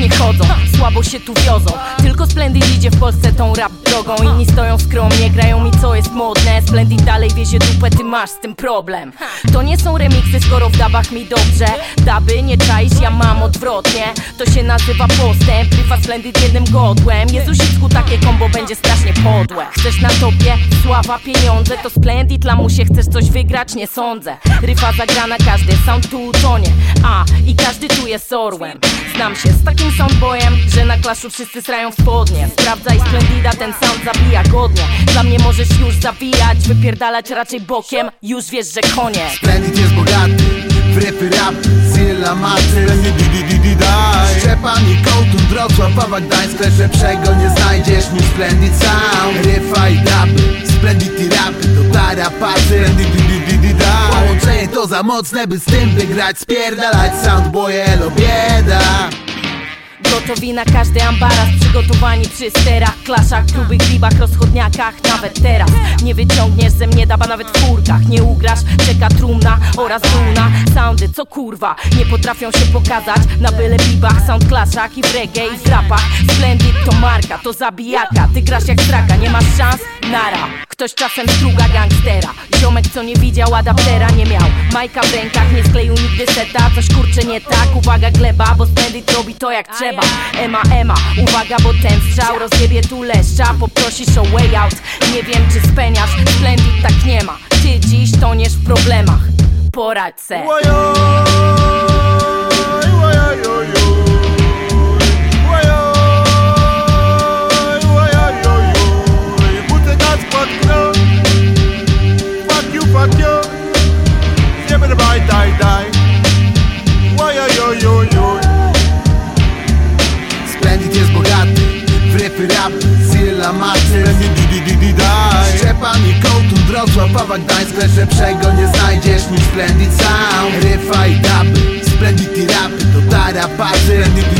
nie chodzą Słabo się tu wiozą. Tylko Splendid idzie w Polsce tą rap drogą. Inni stoją skromnie, grają mi co jest modne. Splendid dalej wiezie dupę, ty masz z tym problem. To nie są remiksy, skoro w dabach mi dobrze. Daby nie czaisz, ja mam odwrotnie. To się nazywa postęp. Ryfa Splendid jednym godłem. Jezusicku takie kombo będzie strasznie podłe. Chcesz na topie, sława, pieniądze. To Splendid, lamusie, chcesz coś wygrać? Nie sądzę. Ryfa zagrana, każdy sound tu utonie A, i jest orłem. Znam się z takim soundboyem, że na klaszu wszyscy srają w spodnie. Sprawdzaj Splendida, ten sound zabija godnie. Dla mnie możesz już zabijać, wypierdalać raczej bokiem. Już wiesz, że koniec Splendid jest bogaty, w rypy rap, Zilla Splendid di di di di daj. Szczepan i Kołtun, Wrocław, Pawa Gdańsk Lepszego nie znajdziesz niż Splendid Sound. Ryfa i dubby, Splendid i rapy To tarapaty, Splendid di di di di to za mocne, by z tym wygrać Spierdalać soundboy, elo bieda. Gotowi na każdy ambaras Przygotowani przy sterach, klaszach, grubych gribach, rozchodniakach Nawet teraz. Nie wyciągniesz ze mnie daba nawet w furkach. Nie ugrasz, czeka trumna oraz runa Soundy co kurwa, nie potrafią się pokazać. Na byle bibach, sound klaszach i w reggae i w rapach. Splendid to marka, to zabijaka. Ty grasz jak straka, nie masz szans? Nara. Ktoś czasem struga gangstera. Ziomek co nie widział adaptera nie miał. Majka w rękach, nie skleił nigdy seta. Coś kurcze nie tak, uwaga gleba Bo Splendid robi to jak trzeba. Ema, ema, uwaga bo ten strzał Rozjebie tu leszcza, poprosisz o way out. Nie wiem czy speniasz, Splendid tak nie ma. Ty dziś toniesz w problemach. Poradź se Splendid jest bogaty, w rypy rap, Zilla maty Splendid di di di di daj. Szczepan i Kołtun, Wrocław, Pawa Gdańsk Lepszego nie znajdziesz niż Splendid Sound Ryfa i dubby, Splendid i rapy To tarapaty, Splendid di